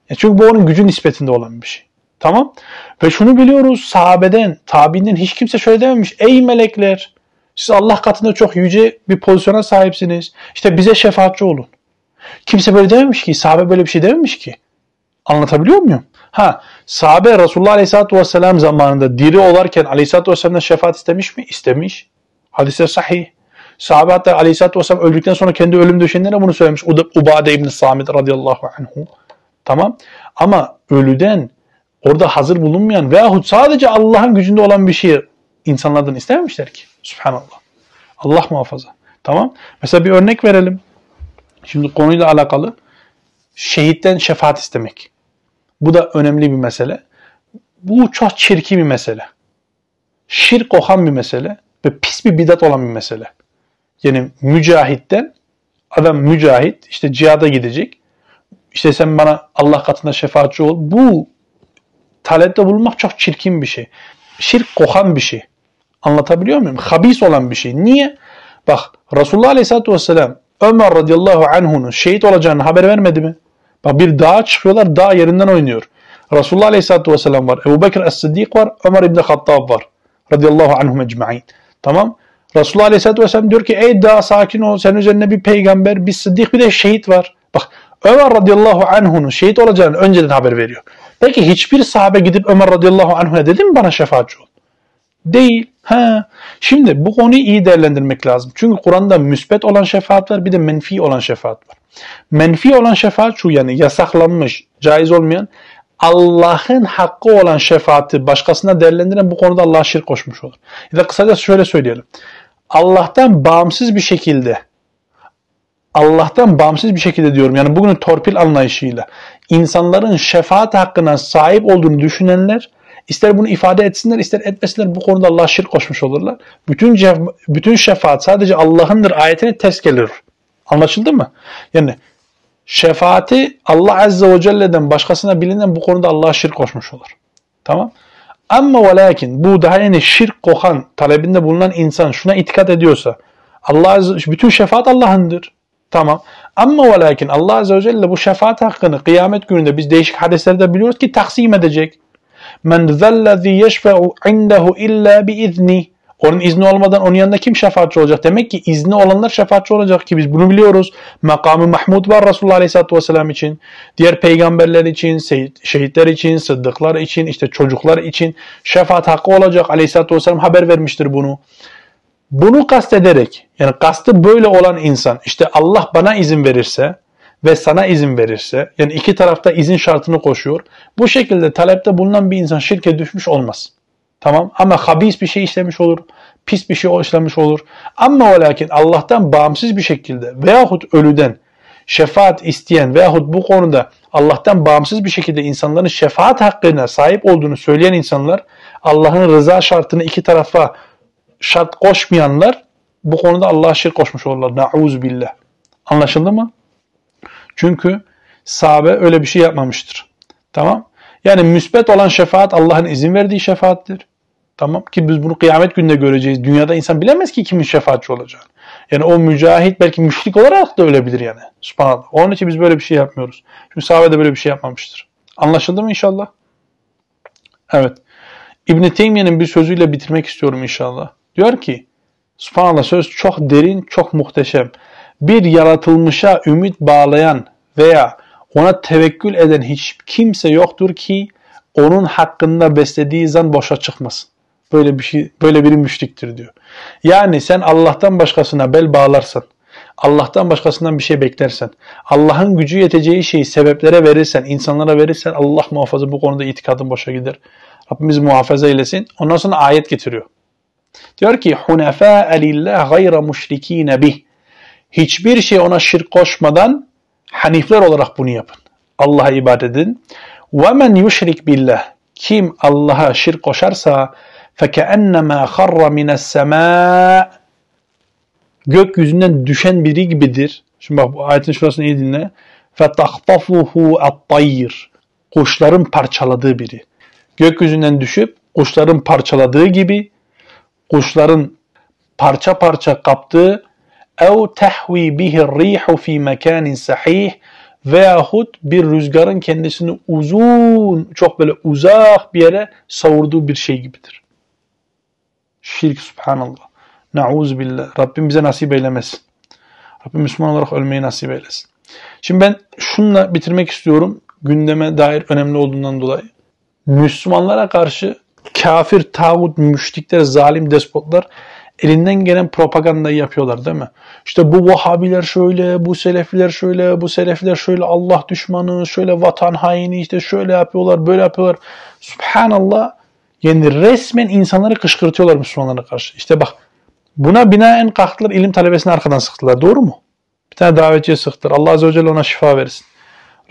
Yani çünkü bu onun gücü nispetinde olan bir şey. Tamam. Ve şunu biliyoruz sahabeden, tabiinden hiç kimse şöyle dememiş. Ey melekler siz Allah katında çok yüce bir pozisyona sahipsiniz. İşte bize şefaatçi olun. Kimse böyle dememiş ki. Sahabe böyle bir şey dememiş ki. Anlatabiliyor muyum? Ha, sahabe Resulullah Aleyhisselatü Vesselam zamanında diri olarken Aleyhisselatü Vesselam'dan şefaat istemiş mi? İstemiş. Hadisler sahih. Sahabe hatta Aleyhisselatü Vesselam öldükten sonra kendi ölüm döşeğinde bunu söylemiş. Ubade İbni Samit radıyallahu anhu. Tamam. Ama ölüden orada hazır bulunmayan veyahut sadece Allah'ın gücünde olan bir şeyi insanlardan istememişler ki. Subhanallah. Allah muhafaza. Tamam. Mesela bir örnek verelim. Şimdi konuyla alakalı. Şehitten şefaat istemek. Bu da önemli bir mesele. Bu çok çirkin bir mesele. Şirk kokan bir mesele ve pis bir bidat olan bir mesele. Yani mücahitten adam mücahit işte cihada gidecek. İşte sen bana Allah katında şefaatçi ol. Bu talepte bulunmak çok çirkin bir şey. Şirk kokan bir şey. Anlatabiliyor muyum? Habis olan bir şey. Niye? Bak Resulullah Aleyhisselatü Vesselam Ömer radıyallahu anh'unun şehit olacağını haber vermedi mi? Bak bir dağa çıkıyorlar, dağ yerinden oynuyor. Resulullah Aleyhisselatü Vesselam var, Ebu Bekir Es-Siddik var, Ömer İbni Hattab var. Radıyallahu anhum ecma'in. Tamam. Resulullah Aleyhisselatü Vesselam diyor ki ey dağ sakin ol, senin üzerine bir peygamber, bir sıddık bir de şehit var. Bak Ömer radıyallahu anh'unun şehit olacağını önceden haber veriyor. Peki hiçbir sahabe gidip Ömer radıyallahu anh'a dedi mi bana şefaatçi ol? Değil. Ha. Şimdi bu konuyu iyi değerlendirmek lazım. Çünkü Kur'an'da müsbet olan şefaat var bir de menfi olan şefaat var. Menfi olan şefaat şu yani yasaklanmış, caiz olmayan Allah'ın hakkı olan şefaati başkasına değerlendiren bu konuda Allah'a şirk koşmuş olur. Ya da kısaca şöyle söyleyelim. Allah'tan bağımsız bir şekilde Allah'tan bağımsız bir şekilde diyorum yani bugünün torpil anlayışıyla insanların şefaat hakkına sahip olduğunu düşünenler ister bunu ifade etsinler ister etmesinler bu konuda Allah'a şirk koşmuş olurlar. Bütün bütün şefaat sadece Allah'ındır ayetine ters gelir. Anlaşıldı mı? Yani şefaati Allah Azze ve Celle'den başkasına bilinen bu konuda Allah'a şirk koşmuş olur. Tamam? Ama ve lakin bu daha yeni şirk kokan talebinde bulunan insan şuna itikat ediyorsa Allah Azze, bütün şefaat Allah'ındır. Tamam. Ama ve lakin Allah Azze ve Celle bu şefaat hakkını kıyamet gününde biz değişik hadislerde biliyoruz ki taksim edecek. Men zellezî yeşfe'u indehu illa bi izni. Onun izni olmadan onun yanında kim şefaatçi olacak? Demek ki izni olanlar şefaatçi olacak ki biz bunu biliyoruz. Makamı Mahmud var Resulullah Aleyhisselatü Vesselam için. Diğer peygamberler için, şehitler için, sıddıklar için, işte çocuklar için şefaat hakkı olacak. Aleyhisselatü Vesselam haber vermiştir bunu. Bunu kastederek yani kastı böyle olan insan işte Allah bana izin verirse ve sana izin verirse yani iki tarafta izin şartını koşuyor. Bu şekilde talepte bulunan bir insan şirke düşmüş olmaz. Tamam ama habis bir şey işlemiş olur. Pis bir şey işlemiş olur. Ama o lakin Allah'tan bağımsız bir şekilde veyahut ölüden şefaat isteyen veyahut bu konuda Allah'tan bağımsız bir şekilde insanların şefaat hakkına sahip olduğunu söyleyen insanlar Allah'ın rıza şartını iki tarafa şart koşmayanlar bu konuda Allah'a şirk koşmuş olurlar. Na'uz billah. Anlaşıldı mı? Çünkü sahabe öyle bir şey yapmamıştır. Tamam? Yani müsbet olan şefaat Allah'ın izin verdiği şefaattir. Tamam ki biz bunu kıyamet gününde göreceğiz. Dünyada insan bilemez ki kimin şefaatçi olacağını. Yani o mücahit belki müşrik olarak da ölebilir yani. Subhanallah. Onun için biz böyle bir şey yapmıyoruz. Çünkü sahabe de böyle bir şey yapmamıştır. Anlaşıldı mı inşallah? Evet. İbn Teymiye'nin bir sözüyle bitirmek istiyorum inşallah. Diyor ki, subhanallah söz çok derin, çok muhteşem. Bir yaratılmışa ümit bağlayan veya ona tevekkül eden hiç kimse yoktur ki onun hakkında beslediği zan boşa çıkmasın. Böyle bir şey, böyle biri müşriktir diyor. Yani sen Allah'tan başkasına bel bağlarsan, Allah'tan başkasından bir şey beklersen, Allah'ın gücü yeteceği şeyi sebeplere verirsen, insanlara verirsen Allah muhafaza bu konuda itikadın boşa gider. Rabbimiz muhafaza eylesin. Ondan sonra ayet getiriyor. Diyor ki hunefâ lillah gayra müşrikîne bih. Hiçbir şey ona şirk koşmadan hanifler olarak bunu yapın. Allah'a ibadet edin. وَمَنْ يُشْرِكْ billah. Kim Allah'a şirk koşarsa فَكَأَنَّمَا خَرَّ مِنَ السَّمَاءِ Gökyüzünden düşen biri gibidir. Şimdi bak bu ayetin şurasını iyi dinle. فَتَخْطَفُهُ الطَّيِّرِ Kuşların parçaladığı biri. Gökyüzünden düşüp kuşların parçaladığı gibi kuşların parça parça kaptığı ev tehvi bihi rihu fi mekanin sahih veyahut bir rüzgarın kendisini uzun, çok böyle uzak bir yere savurduğu bir şey gibidir. Şirk subhanallah. Na'uz billah. Rabbim bize nasip eylemesin. Rabbim Müslüman olarak ölmeyi nasip eylesin. Şimdi ben şunla bitirmek istiyorum. Gündeme dair önemli olduğundan dolayı. Müslümanlara karşı kafir, tağut, müşrikler, zalim despotlar elinden gelen propagandayı yapıyorlar değil mi? İşte bu Vahabiler şöyle, bu Selefiler şöyle, bu Selefiler şöyle Allah düşmanı, şöyle vatan haini, işte şöyle yapıyorlar, böyle yapıyorlar. Subhanallah. Yani resmen insanları kışkırtıyorlar Müslümanlara karşı. İşte bak buna binaen kalktılar ilim talebesini arkadan sıktılar. Doğru mu? Bir tane davetçiye sıktılar. Allah Azze ve Celle ona şifa versin.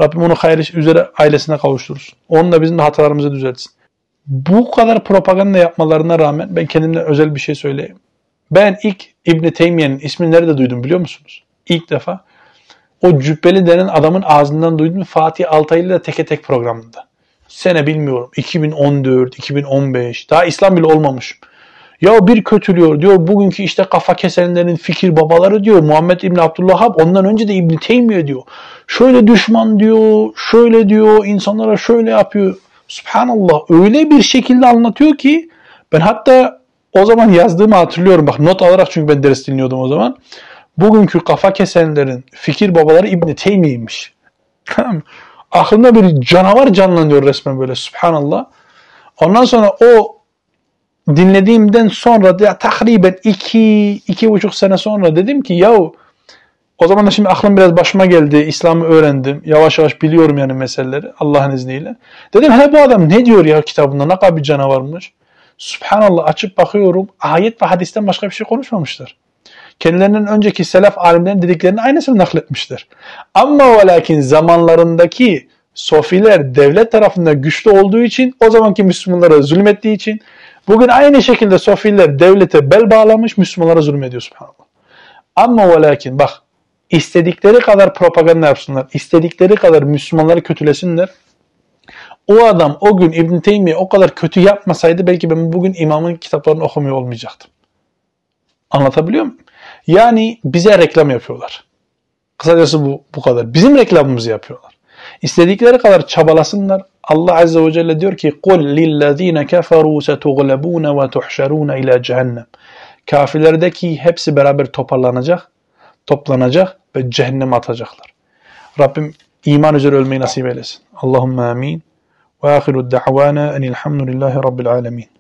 Rabbim onu hayır üzere ailesine kavuşturursun. Onun da bizim de hatalarımızı düzeltsin. Bu kadar propaganda yapmalarına rağmen ben kendimden özel bir şey söyleyeyim. Ben ilk İbn Teymiye'nin ismini nerede duydum biliyor musunuz? İlk defa o cübbeli denen adamın ağzından duydum Fatih Altaylı ile teke tek programında. Sene bilmiyorum. 2014, 2015. Daha İslam bile olmamış. Ya bir kötülüyor diyor bugünkü işte kafa kesenlerin fikir babaları diyor Muhammed İbni Abdülvahhab ondan önce de İbn Teymiye diyor. Şöyle düşman diyor, şöyle diyor, insanlara şöyle yapıyor. Subhanallah öyle bir şekilde anlatıyor ki ben hatta o zaman yazdığımı hatırlıyorum. Bak not alarak çünkü ben ders dinliyordum o zaman. Bugünkü kafa kesenlerin fikir babaları İbn Teymiye'ymiş. Aklımda bir canavar canlanıyor resmen böyle subhanallah. Ondan sonra o dinlediğimden sonra ya takriben iki, iki buçuk sene sonra dedim ki yahu o zaman da şimdi aklım biraz başıma geldi. İslam'ı öğrendim. Yavaş yavaş biliyorum yani meseleleri Allah'ın izniyle. Dedim he bu adam ne diyor ya kitabında ne kadar bir canavarmış. Subhanallah açıp bakıyorum ayet ve hadisten başka bir şey konuşmamışlar. Kendilerinden önceki selef alimlerin dediklerini aynısını nakletmişler. Ama ve lakin zamanlarındaki sofiler devlet tarafından güçlü olduğu için o zamanki Müslümanlara zulmettiği için bugün aynı şekilde sofiler devlete bel bağlamış Müslümanlara zulmediyor subhanallah. Ama ve lakin bak istedikleri kadar propaganda yapsınlar, istedikleri kadar Müslümanları kötülesinler O adam o gün İbn Teymiye o kadar kötü yapmasaydı belki ben bugün imamın kitaplarını okumuyor olmayacaktım. Anlatabiliyor muyum? Yani bize reklam yapıyorlar. Kısacası bu, bu kadar. Bizim reklamımızı yapıyorlar. İstedikleri kadar çabalasınlar. Allah Azze ve Celle diyor ki قُلْ لِلَّذ۪ينَ كَفَرُوا سَتُغْلَبُونَ وَتُحْشَرُونَ ila cehennem. Kafirlerdeki hepsi beraber toparlanacak, toplanacak ve cehenneme atacaklar. Rabbim iman üzere ölmeyi nasip eylesin. Allahümme amin. وآخر الدعوانا أن الحمد لله رب العالمين.